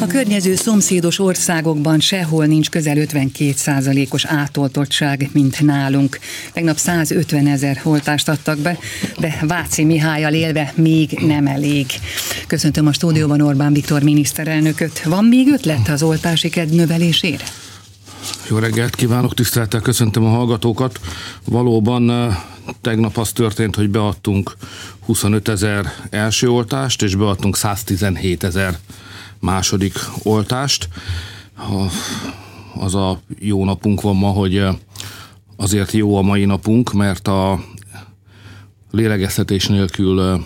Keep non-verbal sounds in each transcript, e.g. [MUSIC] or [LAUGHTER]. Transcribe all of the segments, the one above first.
A környező szomszédos országokban sehol nincs közel 52 os átoltottság, mint nálunk. Tegnap 150 ezer oltást adtak be, de Váci Mihályal élve még nem elég. Köszöntöm a stúdióban Orbán Viktor miniszterelnököt. Van még ötlet az oltási kedv növelésére? Jó reggelt kívánok, tisztelettel köszöntöm a hallgatókat. Valóban eh, tegnap az történt, hogy beadtunk 25 ezer első oltást, és beadtunk 117 ezer második oltást. Az a jó napunk van ma, hogy azért jó a mai napunk, mert a lélegeztetés nélkül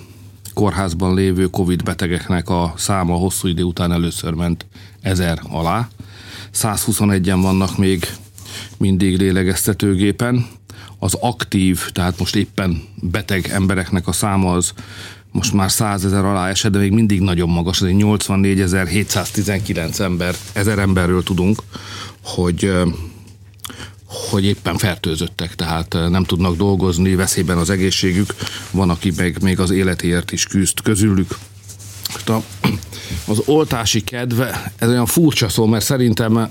kórházban lévő Covid betegeknek a száma hosszú idő után először ment ezer alá. 121-en vannak még mindig lélegeztetőgépen. Az aktív, tehát most éppen beteg embereknek a száma az most már 100 ezer alá esett, de még mindig nagyon magas, egy 84.719 ember, ezer emberről tudunk, hogy hogy éppen fertőzöttek, tehát nem tudnak dolgozni, veszélyben az egészségük, van, aki meg még az életéért is küzd közülük. Az oltási kedve, ez olyan furcsa szó, mert szerintem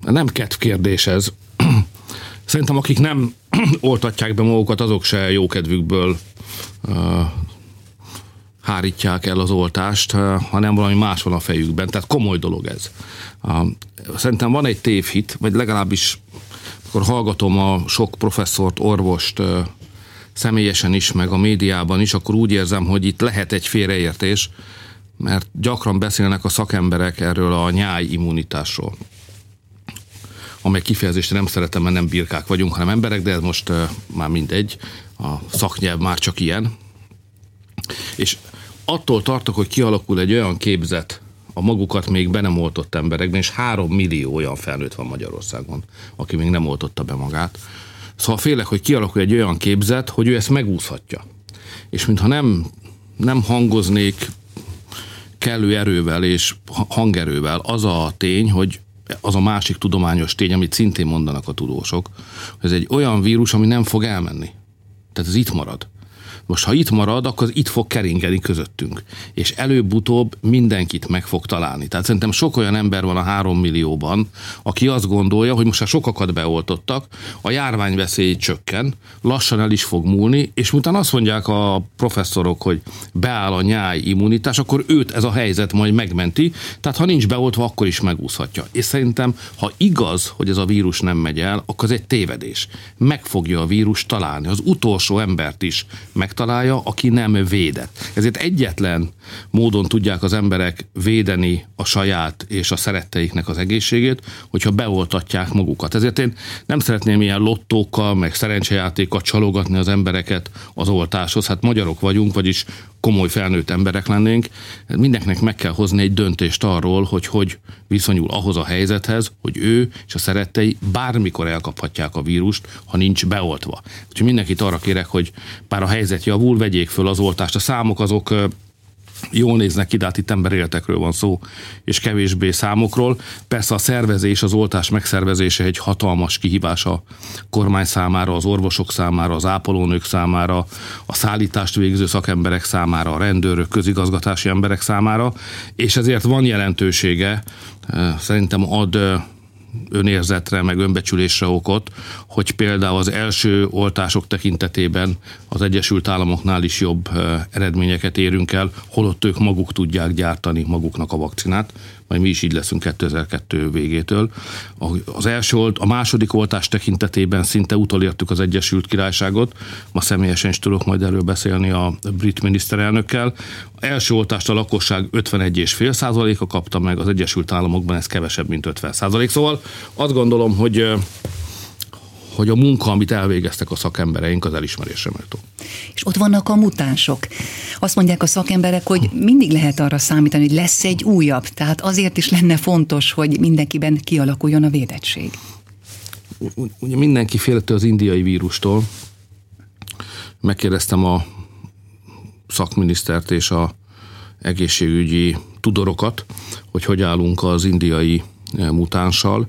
nem kedv kérdés ez. Szerintem akik nem [CLEARS THROAT] oltatják be magukat, azok se jókedvükből hárítják el az oltást, hanem valami más van a fejükben. Tehát komoly dolog ez. Szerintem van egy tévhit, vagy legalábbis akkor hallgatom a sok professzort, orvost személyesen is, meg a médiában is, akkor úgy érzem, hogy itt lehet egy félreértés, mert gyakran beszélnek a szakemberek erről a nyáj immunitásról amely kifejezést nem szeretem, mert nem birkák vagyunk, hanem emberek, de ez most már mindegy, a szaknyelv már csak ilyen. És attól tartok, hogy kialakul egy olyan képzet a magukat még be nem oltott emberekben, és három millió olyan felnőtt van Magyarországon, aki még nem oltotta be magát. Szóval félek, hogy kialakul egy olyan képzet, hogy ő ezt megúszhatja. És mintha nem, nem hangoznék kellő erővel és hangerővel az a tény, hogy az a másik tudományos tény, amit szintén mondanak a tudósok, hogy ez egy olyan vírus, ami nem fog elmenni. Tehát ez itt marad. Most ha itt marad, akkor itt fog keringeni közöttünk. És előbb-utóbb mindenkit meg fog találni. Tehát szerintem sok olyan ember van a három millióban, aki azt gondolja, hogy most ha sokakat beoltottak, a járványveszély csökken, lassan el is fog múlni, és utána azt mondják a professzorok, hogy beáll a nyáj immunitás, akkor őt ez a helyzet majd megmenti, tehát ha nincs beoltva, akkor is megúszhatja. És szerintem, ha igaz, hogy ez a vírus nem megy el, akkor ez egy tévedés. Meg fogja a vírus találni. Az utolsó embert is meg megtalálja, aki nem védett. Ezért egyetlen módon tudják az emberek védeni a saját és a szeretteiknek az egészségét, hogyha beoltatják magukat. Ezért én nem szeretném ilyen lottókkal, meg szerencsejátékkal csalogatni az embereket az oltáshoz. Hát magyarok vagyunk, vagyis komoly felnőtt emberek lennénk, mindenkinek meg kell hozni egy döntést arról, hogy hogy viszonyul ahhoz a helyzethez, hogy ő és a szerettei bármikor elkaphatják a vírust, ha nincs beoltva. Úgyhogy mindenkit arra kérek, hogy bár a helyzet javul, vegyék föl az oltást. A számok azok jól néznek ki, de hát itt emberéletekről van szó, és kevésbé számokról. Persze a szervezés, az oltás megszervezése egy hatalmas kihívás a kormány számára, az orvosok számára, az ápolónők számára, a szállítást végző szakemberek számára, a rendőrök, közigazgatási emberek számára, és ezért van jelentősége, szerintem ad önérzetre, meg önbecsülésre okot, hogy például az első oltások tekintetében az Egyesült Államoknál is jobb eredményeket érünk el, holott ők maguk tudják gyártani maguknak a vakcinát, majd mi is így leszünk 2002 végétől. Az első olt, a második oltás tekintetében szinte utolértük az Egyesült Királyságot, ma személyesen is tudok majd erről beszélni a brit miniszterelnökkel. A első oltást a lakosság 51,5 százaléka kapta meg, az Egyesült Államokban ez kevesebb, mint 50 százalék. Szóval azt gondolom, hogy hogy a munka, amit elvégeztek a szakembereink, az elismerésre méltó. És ott vannak a mutánsok. Azt mondják a szakemberek, hogy mindig lehet arra számítani, hogy lesz egy újabb. Tehát azért is lenne fontos, hogy mindenkiben kialakuljon a védettség. Ugye mindenki félte az indiai vírustól. Megkérdeztem a szakminisztert és a egészségügyi tudorokat, hogy hogy állunk az indiai mutánssal,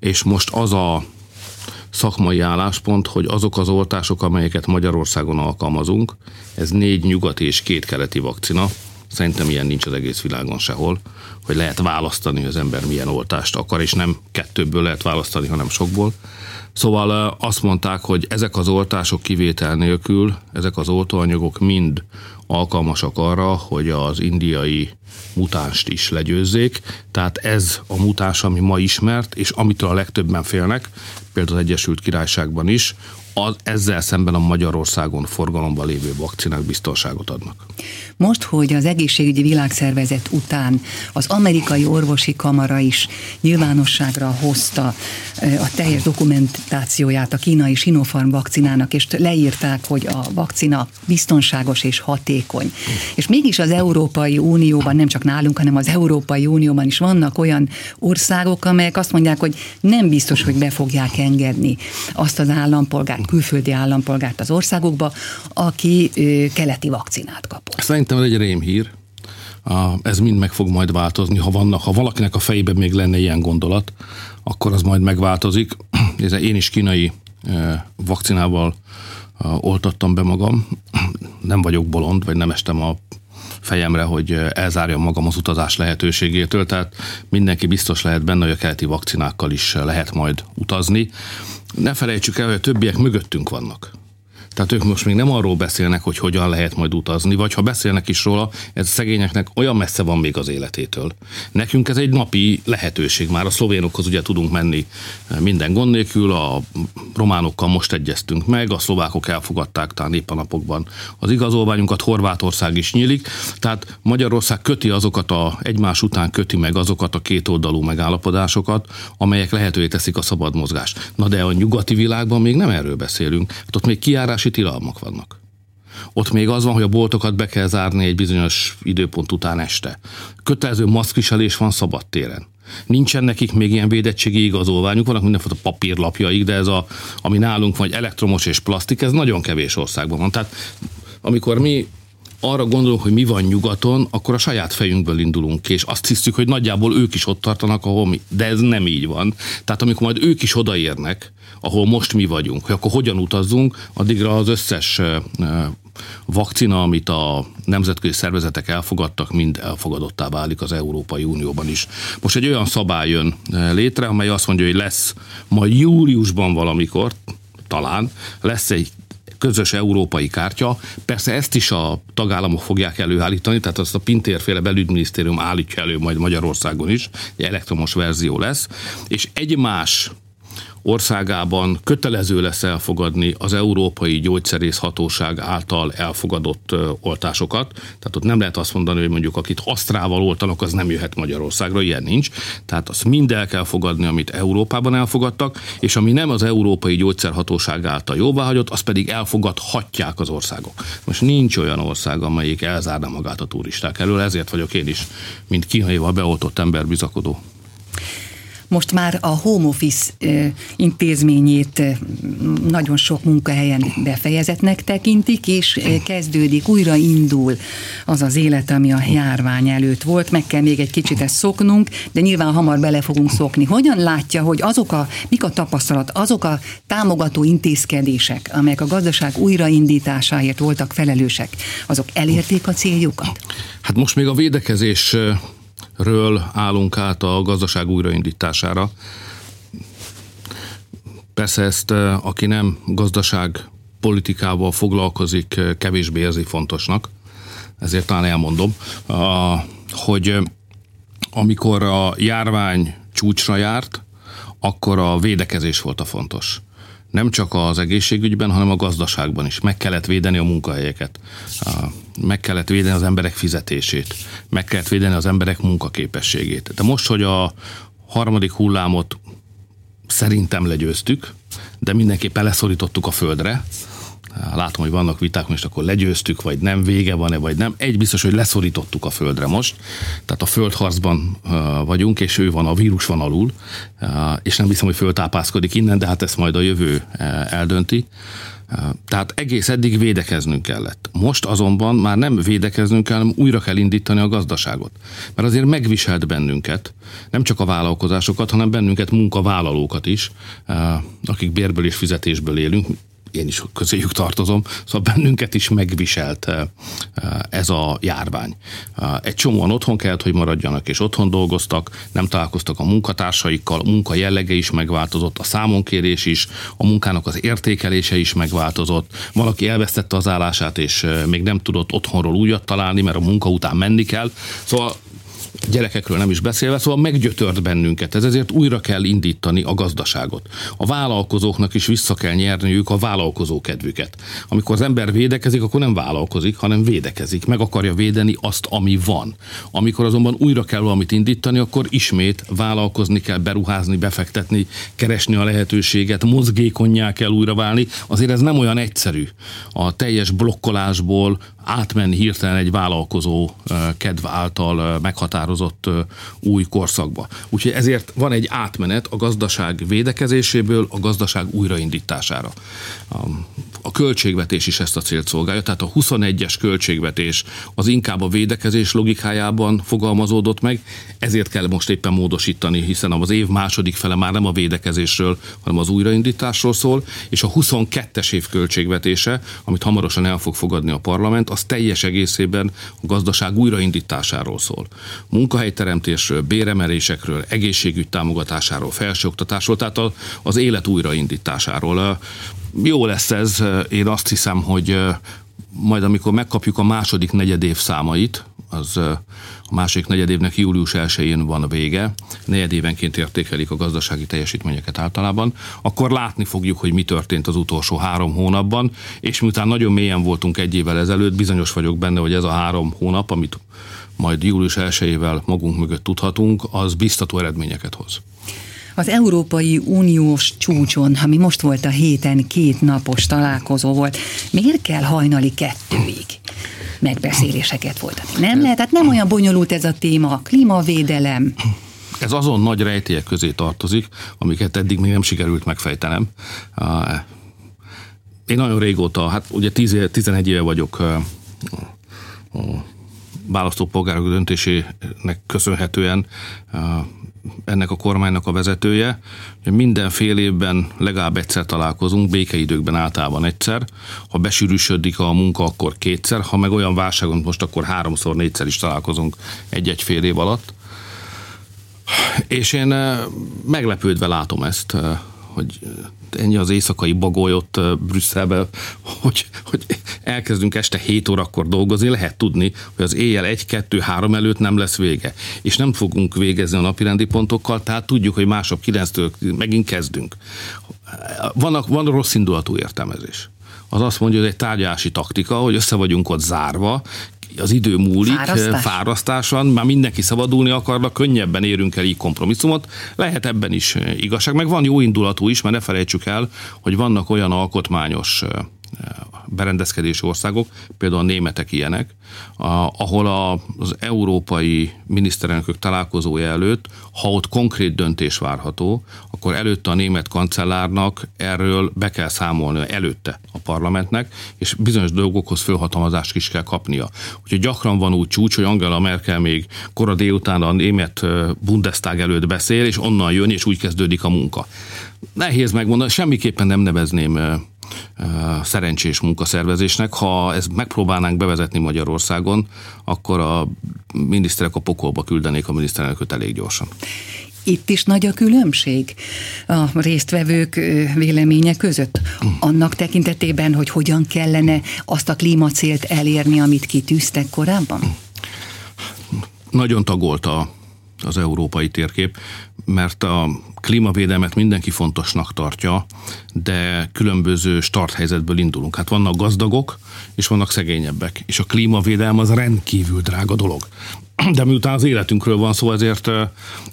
és most az a szakmai álláspont, hogy azok az oltások, amelyeket Magyarországon alkalmazunk, ez négy nyugati és két keleti vakcina, Szerintem ilyen nincs az egész világon sehol, hogy lehet választani, hogy az ember milyen oltást akar, és nem kettőből lehet választani, hanem sokból. Szóval azt mondták, hogy ezek az oltások kivétel nélkül, ezek az oltóanyagok mind alkalmasak arra, hogy az indiai mutánst is legyőzzék. Tehát ez a mutáns, ami ma ismert, és amitől a legtöbben félnek, például az Egyesült Királyságban is, az, ezzel szemben a Magyarországon forgalomban lévő vakcinák biztonságot adnak. Most, hogy az egészségügyi világszervezet után az amerikai orvosi kamara is nyilvánosságra hozta a teljes dokumentációját a kínai Sinopharm vakcinának, és leírták, hogy a vakcina biztonságos és hatékony. És mégis az Európai Unióban, nem csak nálunk, hanem az Európai Unióban is vannak olyan országok, amelyek azt mondják, hogy nem biztos, hogy be fogják engedni azt az állampolgárt, külföldi állampolgárt az országokba, aki keleti vakcinát kapott. Szerintem ez egy rémhír. Ez mind meg fog majd változni, ha, vannak, ha valakinek a fejében még lenne ilyen gondolat, akkor az majd megváltozik. [CLEARS THROAT] Én is kínai vakcinával oltattam be magam. Nem vagyok bolond, vagy nem estem a fejemre, hogy elzárjam magam az utazás lehetőségétől, tehát mindenki biztos lehet benne, hogy a keleti vakcinákkal is lehet majd utazni. Ne felejtsük el, hogy a többiek mögöttünk vannak. Tehát ők most még nem arról beszélnek, hogy hogyan lehet majd utazni, vagy ha beszélnek is róla, ez szegényeknek olyan messze van még az életétől. Nekünk ez egy napi lehetőség. Már a szlovénokhoz ugye tudunk menni minden gond nélkül, a románokkal most egyeztünk meg, a szlovákok elfogadták talán épp a napokban az igazolványunkat, Horvátország is nyílik, tehát Magyarország köti azokat a, egymás után köti meg azokat a kétoldalú megállapodásokat, amelyek lehetővé teszik a szabad mozgást. Na de a nyugati világban még nem erről beszélünk. Hát ott még kiárási óriási tilalmak vannak. Ott még az van, hogy a boltokat be kell zárni egy bizonyos időpont után este. Kötelező maszkviselés van szabad téren. Nincsen nekik még ilyen védettségi igazolványuk, vannak mindenfajta papírlapjaik, de ez a, ami nálunk vagy elektromos és plastik, ez nagyon kevés országban van. Tehát amikor mi arra gondolunk, hogy mi van nyugaton, akkor a saját fejünkből indulunk ki, és azt hiszük, hogy nagyjából ők is ott tartanak, ahol mi. De ez nem így van. Tehát amikor majd ők is odaérnek, ahol most mi vagyunk, hogy akkor hogyan utazzunk, addigra az összes vakcina, amit a nemzetközi szervezetek elfogadtak, mind elfogadottá válik az Európai Unióban is. Most egy olyan szabály jön létre, amely azt mondja, hogy lesz majd júliusban valamikor, talán lesz egy közös európai kártya. Persze ezt is a tagállamok fogják előállítani, tehát azt a Pintérféle belügyminisztérium állítja elő majd Magyarországon is, egy elektromos verzió lesz, és egy más országában kötelező lesz elfogadni az Európai Gyógyszerészhatóság által elfogadott oltásokat. Tehát ott nem lehet azt mondani, hogy mondjuk akit asztrával oltanak, az nem jöhet Magyarországra, ilyen nincs. Tehát azt mind el kell fogadni, amit Európában elfogadtak, és ami nem az Európai Gyógyszerhatóság által jóváhagyott, azt pedig elfogadhatják az országok. Most nincs olyan ország, amelyik elzárna magát a turisták elől, ezért vagyok én is, mint kínaival beoltott ember bizakodó. Most már a home office intézményét nagyon sok munkahelyen befejezetnek tekintik, és kezdődik, újra indul az az élet, ami a járvány előtt volt. Meg kell még egy kicsit ezt szoknunk, de nyilván hamar bele fogunk szokni. Hogyan látja, hogy azok a, mik a tapasztalat, azok a támogató intézkedések, amelyek a gazdaság újraindításáért voltak felelősek, azok elérték a céljukat? Hát most még a védekezés ről állunk át a gazdaság újraindítására. Persze ezt, eh, aki nem gazdaság politikával foglalkozik, eh, kevésbé érzi fontosnak, ezért talán elmondom, hogy eh, amikor a járvány csúcsra járt, akkor a védekezés volt a fontos nem csak az egészségügyben, hanem a gazdaságban is. Meg kellett védeni a munkahelyeket, meg kellett védeni az emberek fizetését, meg kellett védeni az emberek munkaképességét. De most, hogy a harmadik hullámot szerintem legyőztük, de mindenképpen leszorítottuk a földre, látom, hogy vannak viták, most akkor legyőztük, vagy nem, vége van-e, vagy nem. Egy biztos, hogy leszorítottuk a földre most, tehát a földharcban vagyunk, és ő van, a vírus van alul, és nem hiszem, hogy föltápászkodik innen, de hát ezt majd a jövő eldönti. Tehát egész eddig védekeznünk kellett. Most azonban már nem védekeznünk kell, hanem újra kell indítani a gazdaságot. Mert azért megviselt bennünket, nem csak a vállalkozásokat, hanem bennünket munkavállalókat is, akik bérből és fizetésből élünk, én is közéjük tartozom, szóval bennünket is megviselt ez a járvány. Egy csomóan otthon kellett, hogy maradjanak, és otthon dolgoztak, nem találkoztak a munkatársaikkal, a munka jellege is megváltozott, a számonkérés is, a munkának az értékelése is megváltozott. Valaki elvesztette az állását, és még nem tudott otthonról újat találni, mert a munka után menni kell. Szóval gyerekekről nem is beszélve, szóval meggyötört bennünket. Ez ezért újra kell indítani a gazdaságot. A vállalkozóknak is vissza kell nyerniük a vállalkozó kedvüket. Amikor az ember védekezik, akkor nem vállalkozik, hanem védekezik. Meg akarja védeni azt, ami van. Amikor azonban újra kell valamit indítani, akkor ismét vállalkozni kell, beruházni, befektetni, keresni a lehetőséget, mozgékonyá kell újra válni. Azért ez nem olyan egyszerű. A teljes blokkolásból átmenni hirtelen egy vállalkozó kedv által meghatározott új korszakba. Úgyhogy ezért van egy átmenet a gazdaság védekezéséből a gazdaság újraindítására. A költségvetés is ezt a célt szolgálja, tehát a 21-es költségvetés az inkább a védekezés logikájában fogalmazódott meg, ezért kell most éppen módosítani, hiszen az év második fele már nem a védekezésről, hanem az újraindításról szól, és a 22-es év költségvetése, amit hamarosan el fog fogadni a parlament, az teljes egészében a gazdaság újraindításáról szól. Munkahelyteremtésről, béremelésekről, egészségügy támogatásáról, felsőoktatásról, tehát az élet újraindításáról. Jó lesz ez, én azt hiszem, hogy majd amikor megkapjuk a második negyedév számait, az a másik negyedévnek július 1-én van a vége, negyedévenként értékelik a gazdasági teljesítményeket általában, akkor látni fogjuk, hogy mi történt az utolsó három hónapban, és miután nagyon mélyen voltunk egy évvel ezelőtt, bizonyos vagyok benne, hogy ez a három hónap, amit majd július 1-ével magunk mögött tudhatunk, az biztató eredményeket hoz. Az Európai Uniós csúcson, ami most volt a héten, két napos találkozó volt, miért kell hajnali kettőig? megbeszéléseket folytatni. Nem lehet, tehát nem olyan bonyolult ez a téma, a klímavédelem. Ez azon nagy rejtélyek közé tartozik, amiket eddig még nem sikerült megfejtenem. Én nagyon régóta, hát ugye 10, 11 éve vagyok a választópolgárok döntésének köszönhetően ennek a kormánynak a vezetője. Minden fél évben legalább egyszer találkozunk, békeidőkben általában egyszer. Ha besűrűsödik a munka, akkor kétszer. Ha meg olyan válságon most, akkor háromszor, négyszer is találkozunk egy-egy fél év alatt. És én eh, meglepődve látom ezt, eh, hogy ennyi az éjszakai bagoly ott Brüsszelben, hogy, hogy elkezdünk este 7 órakor dolgozni, lehet tudni, hogy az éjjel 1, 2, 3 előtt nem lesz vége. És nem fogunk végezni a napirendi pontokkal, tehát tudjuk, hogy mások 9-től megint kezdünk. Vannak, van rossz indulatú értelmezés az azt mondja, hogy egy tárgyalási taktika, hogy össze vagyunk ott zárva, az idő múlik, Fárasztás. fárasztáson, már mindenki szabadulni akarnak, könnyebben érünk el így kompromisszumot. Lehet ebben is igazság, meg van jó indulatú is, mert ne felejtsük el, hogy vannak olyan alkotmányos berendezkedési országok, például a németek ilyenek, ahol az európai miniszterelnökök találkozója előtt, ha ott konkrét döntés várható, akkor előtte a német kancellárnak erről be kell számolni előtte a parlamentnek, és bizonyos dolgokhoz fölhatalmazást is kell kapnia. Úgyhogy gyakran van úgy csúcs, hogy Angela Merkel még kora délután a német Bundestag előtt beszél, és onnan jön, és úgy kezdődik a munka. Nehéz megmondani, semmiképpen nem nevezném szerencsés munkaszervezésnek. Ha ezt megpróbálnánk bevezetni Magyarországon, akkor a miniszterek a pokolba küldenék a miniszterelnököt elég gyorsan. Itt is nagy a különbség a résztvevők véleménye között. Annak tekintetében, hogy hogyan kellene azt a klímacélt elérni, amit kitűztek korábban? Nagyon tagolta az európai térkép, mert a klímavédelmet mindenki fontosnak tartja, de különböző starthelyzetből indulunk. Hát vannak gazdagok, és vannak szegényebbek, és a klímavédelem az rendkívül drága dolog. [CLEARS THROAT] De miután az életünkről van szó, ezért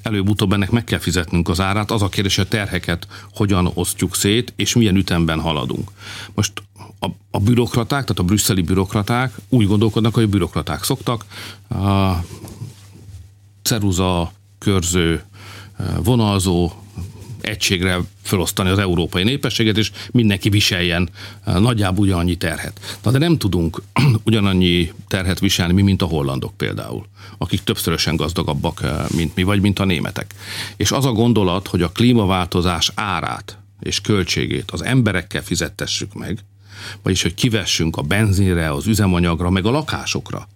előbb-utóbb ennek meg kell fizetnünk az árát. Az a kérdés, hogy a terheket hogyan osztjuk szét, és milyen ütemben haladunk. Most a, a bürokraták, tehát a brüsszeli bürokraták úgy gondolkodnak, hogy a bürokraták szoktak. A ceruza, körző, vonalzó egységre felosztani az európai népességet, és mindenki viseljen nagyjából ugyanannyi terhet. Na, de nem tudunk [CLEARS THROAT] ugyanannyi terhet viselni mi, mint a hollandok például, akik többszörösen gazdagabbak, mint mi, vagy mint a németek. És az a gondolat, hogy a klímaváltozás árát és költségét az emberekkel fizettessük meg, vagyis hogy kivessünk a benzinre, az üzemanyagra, meg a lakásokra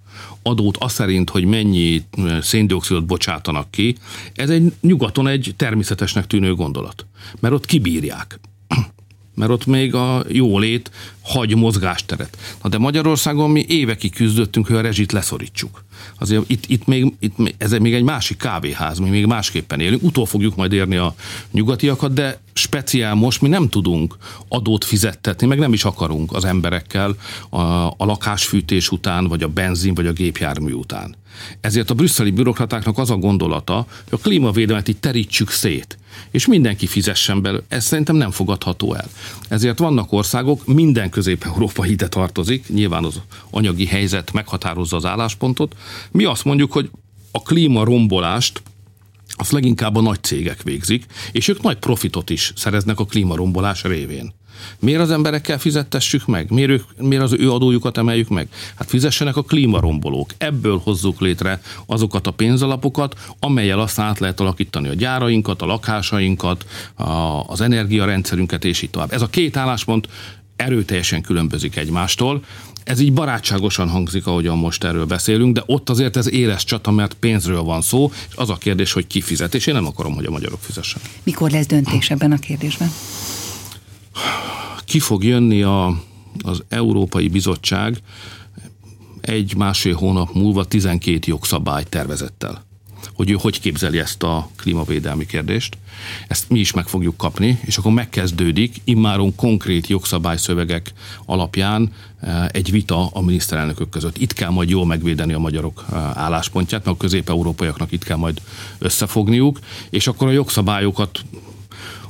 adót az szerint, hogy mennyi széndiokszidot bocsátanak ki, ez egy nyugaton egy természetesnek tűnő gondolat. Mert ott kibírják mert ott még a jólét hagy mozgásteret. Na de Magyarországon mi évekig küzdöttünk, hogy a rezsit leszorítsuk. Azért itt, itt, még, itt ez még egy másik kávéház, mi még másképpen élünk. Utol fogjuk majd érni a nyugatiakat, de speciál most mi nem tudunk adót fizettetni, meg nem is akarunk az emberekkel a, a lakásfűtés után, vagy a benzin, vagy a gépjármű után. Ezért a brüsszeli bürokratáknak az a gondolata, hogy a klímavédelmet itt terítsük szét, és mindenki fizessen belőle. Ez szerintem nem fogadható el. Ezért vannak országok, minden közép-európa ide tartozik, nyilván az anyagi helyzet meghatározza az álláspontot. Mi azt mondjuk, hogy a klíma rombolást azt leginkább a nagy cégek végzik, és ők nagy profitot is szereznek a klímarombolás révén. Miért az emberekkel fizettessük meg? Miért, ők, miért az ő adójukat emeljük meg? Hát fizessenek a klímarombolók. Ebből hozzuk létre azokat a pénzalapokat, amelyel aztán át lehet alakítani a gyárainkat, a lakásainkat, a, az energiarendszerünket, és így tovább. Ez a két álláspont erőteljesen különbözik egymástól. Ez így barátságosan hangzik, ahogyan most erről beszélünk, de ott azért ez éles csata, mert pénzről van szó, és az a kérdés, hogy ki fizet, és én nem akarom, hogy a magyarok fizessen. Mikor lesz döntés ebben a kérdésben? Ki fog jönni a, az Európai Bizottság egy-másfél hónap múlva 12 jogszabály tervezettel hogy ő hogy képzeli ezt a klímavédelmi kérdést. Ezt mi is meg fogjuk kapni, és akkor megkezdődik immáron konkrét jogszabályszövegek alapján eh, egy vita a miniszterelnökök között. Itt kell majd jól megvédeni a magyarok eh, álláspontját, mert a közép-európaiaknak itt kell majd összefogniuk, és akkor a jogszabályokat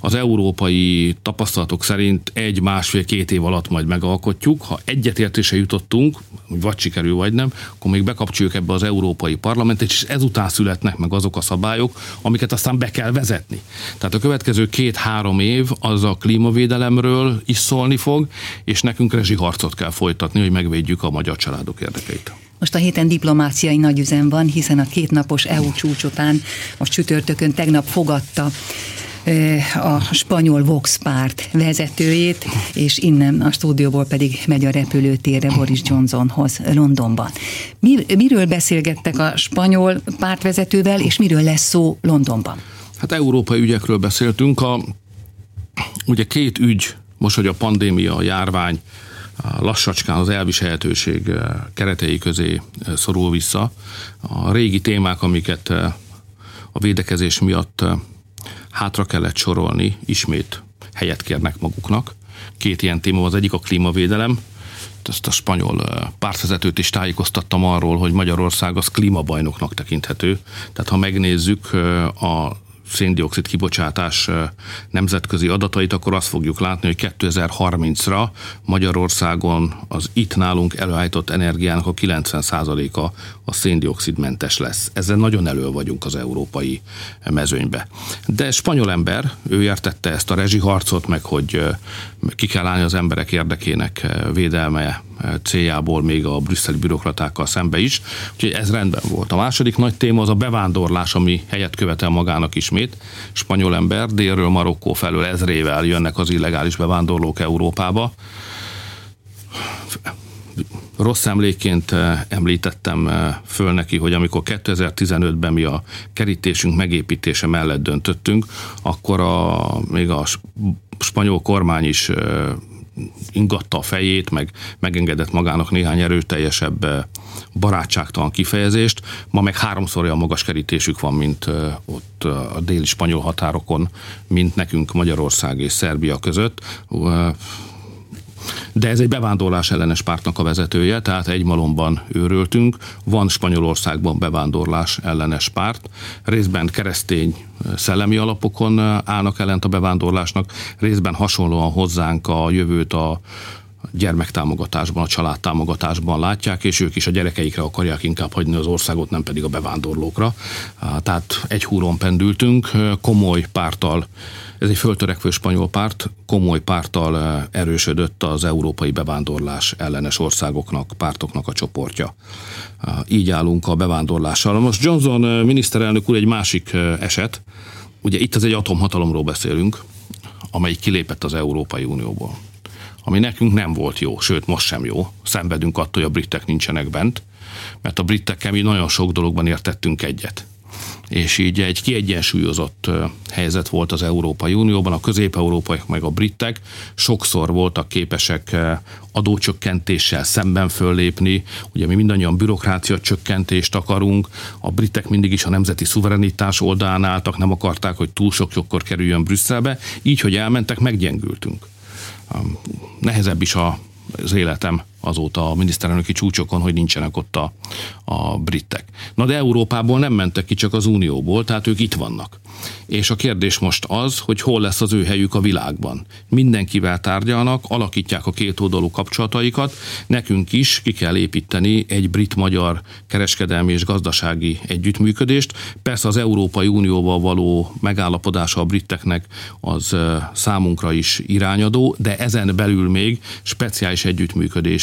az európai tapasztalatok szerint egy, másfél, két év alatt majd megalkotjuk. Ha egyetértése jutottunk, vagy sikerül, vagy nem, akkor még bekapcsoljuk ebbe az európai parlamentet, és ezután születnek meg azok a szabályok, amiket aztán be kell vezetni. Tehát a következő két-három év az a klímavédelemről is szólni fog, és nekünk rezsiharcot kell folytatni, hogy megvédjük a magyar családok érdekeit. Most a héten diplomáciai nagyüzem van, hiszen a kétnapos EU csúcs után most csütörtökön tegnap fogadta a spanyol Vox párt vezetőjét, és innen a stúdióból pedig megy a repülőtérre Boris Johnsonhoz Londonban. Miről beszélgettek a spanyol pártvezetővel, és miről lesz szó Londonban? Hát európai ügyekről beszéltünk. A, ugye két ügy, most, hogy a pandémia, a járvány, lassacskán az elviselhetőség keretei közé szorul vissza. A régi témák, amiket a védekezés miatt hátra kellett sorolni, ismét helyet kérnek maguknak. Két ilyen téma, az egyik a klímavédelem, ezt a spanyol pártvezetőt is tájékoztattam arról, hogy Magyarország az klímabajnoknak tekinthető. Tehát ha megnézzük a széndiokszid kibocsátás nemzetközi adatait, akkor azt fogjuk látni, hogy 2030-ra Magyarországon az itt nálunk előállított energiának a 90%-a a széndiokszidmentes lesz. Ezzel nagyon elő vagyunk az európai mezőnybe. De spanyol ember, ő értette ezt a rezsiharcot, meg hogy ki kell állni az emberek érdekének védelme céljából még a brüsszeli bürokratákkal szembe is, úgyhogy ez rendben volt. A második nagy téma az a bevándorlás, ami helyet követel magának ismét. Spanyol ember délről Marokkó felől ezrével jönnek az illegális bevándorlók Európába rossz emléként említettem föl neki, hogy amikor 2015-ben mi a kerítésünk megépítése mellett döntöttünk, akkor a, még a spanyol kormány is ingatta a fejét, meg megengedett magának néhány erőteljesebb barátságtalan kifejezést. Ma meg háromszor olyan magas kerítésük van, mint ott a déli spanyol határokon, mint nekünk Magyarország és Szerbia között de ez egy bevándorlás ellenes pártnak a vezetője, tehát egy malomban őröltünk. Van Spanyolországban bevándorlás ellenes párt, részben keresztény szellemi alapokon állnak ellent a bevándorlásnak, részben hasonlóan hozzánk a jövőt a gyermektámogatásban, a családtámogatásban látják, és ők is a gyerekeikre akarják inkább hagyni az országot, nem pedig a bevándorlókra. Tehát egy húron pendültünk, komoly pártal ez egy föltörekvő spanyol párt, komoly pártal erősödött az európai bevándorlás ellenes országoknak, pártoknak a csoportja. Így állunk a bevándorlással. Most Johnson miniszterelnök úr egy másik eset, ugye itt az egy atomhatalomról beszélünk, amely kilépett az Európai Unióból. Ami nekünk nem volt jó, sőt most sem jó. Szenvedünk attól, hogy a britek nincsenek bent, mert a britekkel mi nagyon sok dologban értettünk egyet és így egy kiegyensúlyozott helyzet volt az Európai Unióban, a közép-európaiak meg a britek sokszor voltak képesek adócsökkentéssel szemben föllépni, ugye mi mindannyian bürokrácia csökkentést akarunk, a britek mindig is a nemzeti szuverenitás oldalán álltak, nem akarták, hogy túl sok jokkor kerüljön Brüsszelbe, így, hogy elmentek, meggyengültünk. Nehezebb is az életem azóta a miniszterelnöki csúcsokon, hogy nincsenek ott a, a britek. Na de Európából nem mentek ki csak az Unióból, tehát ők itt vannak. És a kérdés most az, hogy hol lesz az ő helyük a világban. Mindenkivel tárgyalnak, alakítják a két oldalú kapcsolataikat, nekünk is ki kell építeni egy brit-magyar kereskedelmi és gazdasági együttműködést. Persze az Európai Unióval való megállapodása a briteknek az számunkra is irányadó, de ezen belül még speciális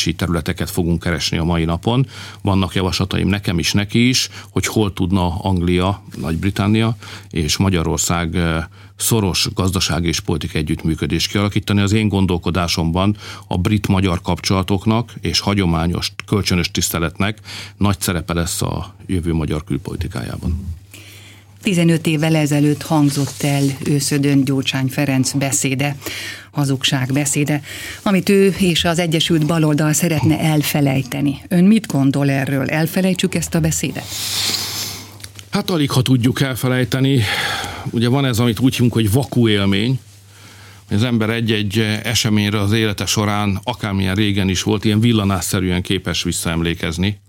együttműködési területeket fogunk keresni a mai napon. Vannak javaslataim nekem is, neki is, hogy hol tudna Anglia, Nagy-Britannia és Magyarország szoros gazdasági és politikai együttműködést kialakítani. Az én gondolkodásomban a brit-magyar kapcsolatoknak és hagyományos kölcsönös tiszteletnek nagy szerepe lesz a jövő magyar külpolitikájában. 15 évvel ezelőtt hangzott el őszödön Gyurcsány Ferenc beszéde, hazugság beszéde, amit ő és az Egyesült Baloldal szeretne elfelejteni. Ön mit gondol erről? Elfelejtsük ezt a beszédet? Hát alig, ha tudjuk elfelejteni. Ugye van ez, amit úgy hívunk, hogy vaku élmény, az ember egy-egy eseményre az élete során, akármilyen régen is volt, ilyen villanásszerűen képes visszaemlékezni.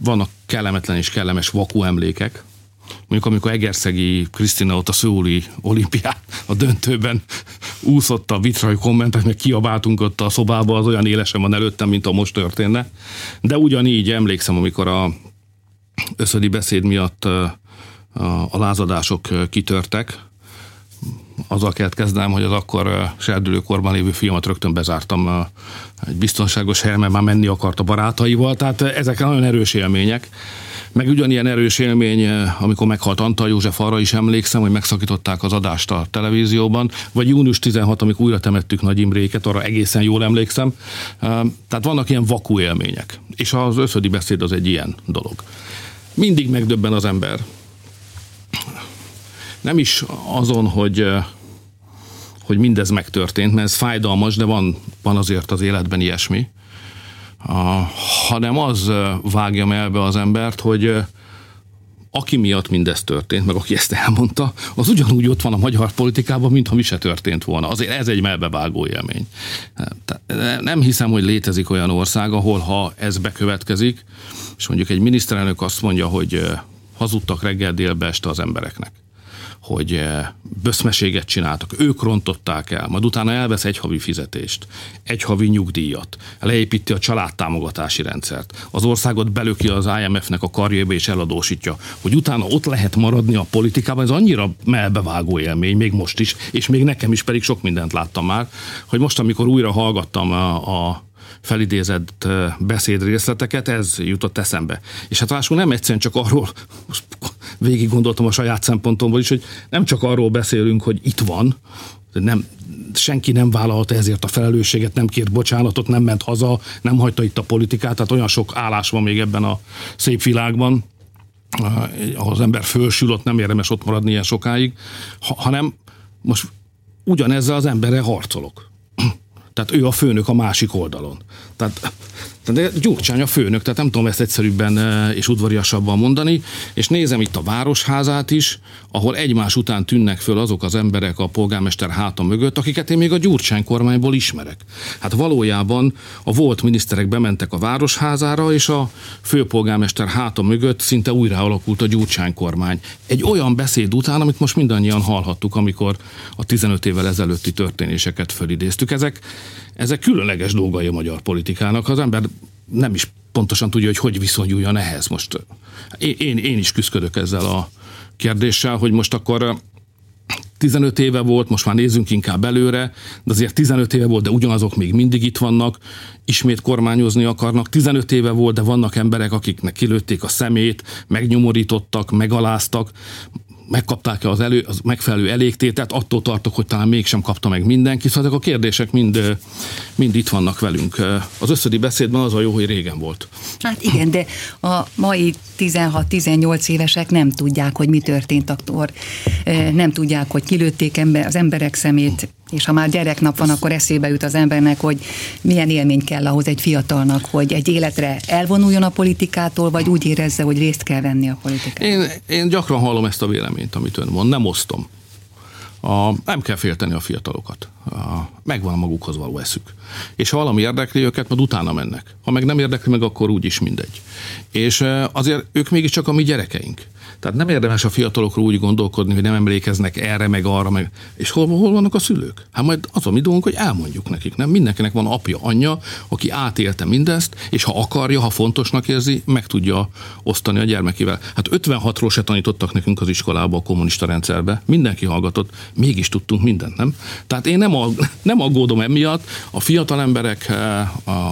Vannak kellemetlen és kellemes vaku emlékek. Mondjuk amikor Egerszegi Krisztina ott a Szőuli olimpián a döntőben úszott a vitraj kommentek, meg kiabáltunk ott a szobába, az olyan élesen van előttem, mint a most történne. De ugyanígy emlékszem, amikor a összödi beszéd miatt a lázadások kitörtek, azzal kellett kezdenem, hogy az akkor serdülőkorban lévő fiamat rögtön bezártam egy biztonságos helyen, mert már menni akart a barátaival, tehát ezek nagyon erős élmények. Meg ugyanilyen erős élmény, amikor meghalt Antal József, arra is emlékszem, hogy megszakították az adást a televízióban, vagy június 16, amikor újra temettük Nagy Imréket, arra egészen jól emlékszem. Tehát vannak ilyen vakú élmények, és az összödi beszéd az egy ilyen dolog. Mindig megdöbben az ember. Nem is azon, hogy hogy mindez megtörtént, mert ez fájdalmas, de van, van azért az életben ilyesmi, hanem az vágja melbe az embert, hogy aki miatt mindez történt, meg aki ezt elmondta, az ugyanúgy ott van a magyar politikában, mintha mi se történt volna. Azért ez egy melbevágó élmény. Nem hiszem, hogy létezik olyan ország, ahol ha ez bekövetkezik, és mondjuk egy miniszterelnök azt mondja, hogy hazudtak reggel délbe este az embereknek hogy eh, böszmeséget csináltak, ők rontották el, majd utána elvesz egy havi fizetést, egy havi nyugdíjat, leépíti a családtámogatási rendszert, az országot belöki az IMF-nek a karjébe és eladósítja, hogy utána ott lehet maradni a politikában, ez annyira melbevágó élmény, még most is, és még nekem is pedig sok mindent láttam már, hogy most, amikor újra hallgattam a, a felidézett beszédrészleteket, ez jutott eszembe. És hát lássuk, nem egyszerűen csak arról, végig gondoltam a saját szempontomból is, hogy nem csak arról beszélünk, hogy itt van, nem, senki nem vállalta ezért a felelősséget, nem kért bocsánatot, nem ment haza, nem hagyta itt a politikát, tehát olyan sok állás van még ebben a szép világban, ahol az ember fölsül, ott nem érdemes ott maradni ilyen sokáig, hanem most ugyanezzel az emberre harcolok. Tehát ő a főnök a másik oldalon. Tehát de Gyurcsány a főnök, tehát nem tudom ezt egyszerűbben eh, és udvariasabban mondani, és nézem itt a városházát is, ahol egymás után tűnnek föl azok az emberek a polgármester háta mögött, akiket én még a Gyurcsány kormányból ismerek. Hát valójában a volt miniszterek bementek a városházára, és a főpolgármester háta mögött szinte újra alakult a Gyurcsány kormány. Egy olyan beszéd után, amit most mindannyian hallhattuk, amikor a 15 évvel ezelőtti történéseket fölidéztük. Ezek, ezek különleges dolgai a magyar politikának. Az ember nem is pontosan tudja, hogy hogy viszonyuljon ehhez. Most én, én, is küzdök ezzel a kérdéssel, hogy most akkor 15 éve volt, most már nézzünk inkább előre, de azért 15 éve volt, de ugyanazok még mindig itt vannak, ismét kormányozni akarnak. 15 éve volt, de vannak emberek, akiknek kilőtték a szemét, megnyomorítottak, megaláztak megkapták-e az, elő, az megfelelő elégtétet, attól tartok, hogy talán mégsem kapta meg mindenki, szóval ezek a kérdések mind, mind itt vannak velünk. Az összödi beszédben az a jó, hogy régen volt. Hát igen, de a mai 16-18 évesek nem tudják, hogy mi történt akkor, nem tudják, hogy kilőtték az emberek szemét, és ha már gyereknap van, akkor eszébe jut az embernek, hogy milyen élmény kell ahhoz egy fiatalnak, hogy egy életre elvonuljon a politikától, vagy úgy érezze, hogy részt kell venni a politikában. Én, én gyakran hallom ezt a véleményt, amit ön mond, nem osztom. A, nem kell félteni a fiatalokat. A, megvan magukhoz való eszük. És ha valami érdekli őket, majd utána mennek. Ha meg nem érdekli meg, akkor úgyis mindegy. És azért ők mégiscsak a mi gyerekeink. Tehát nem érdemes a fiatalokról úgy gondolkodni, hogy nem emlékeznek erre, meg arra, meg. És hol, hol vannak a szülők? Hát majd az a mi dolgunk, hogy elmondjuk nekik. Nem mindenkinek van apja, anyja, aki átélte mindezt, és ha akarja, ha fontosnak érzi, meg tudja osztani a gyermekével. Hát 56-ról se tanítottak nekünk az iskolába, a kommunista rendszerbe. Mindenki hallgatott, mégis tudtunk mindent, nem? Tehát én nem, ag- [LAUGHS] nem aggódom emiatt. A fiatal emberek, eh,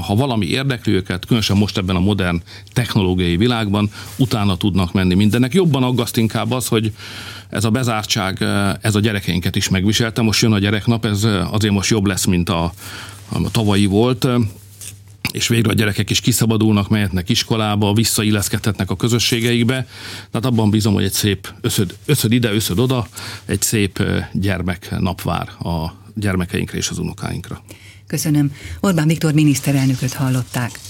ha valami érdekli őket, különösen most ebben a modern technológiai világban, utána tudnak menni mindennek. Jobban jobban aggaszt inkább az, hogy ez a bezártság, ez a gyerekeinket is megviselte. Most jön a gyereknap, ez azért most jobb lesz, mint a, a tavalyi volt és végre a gyerekek is kiszabadulnak, mehetnek iskolába, visszailleszkedhetnek a közösségeikbe. Tehát abban bízom, hogy egy szép összöd, összöd ide, összöd oda, egy szép gyermek nap vár a gyermekeinkre és az unokáinkra. Köszönöm. Orbán Viktor miniszterelnököt hallották.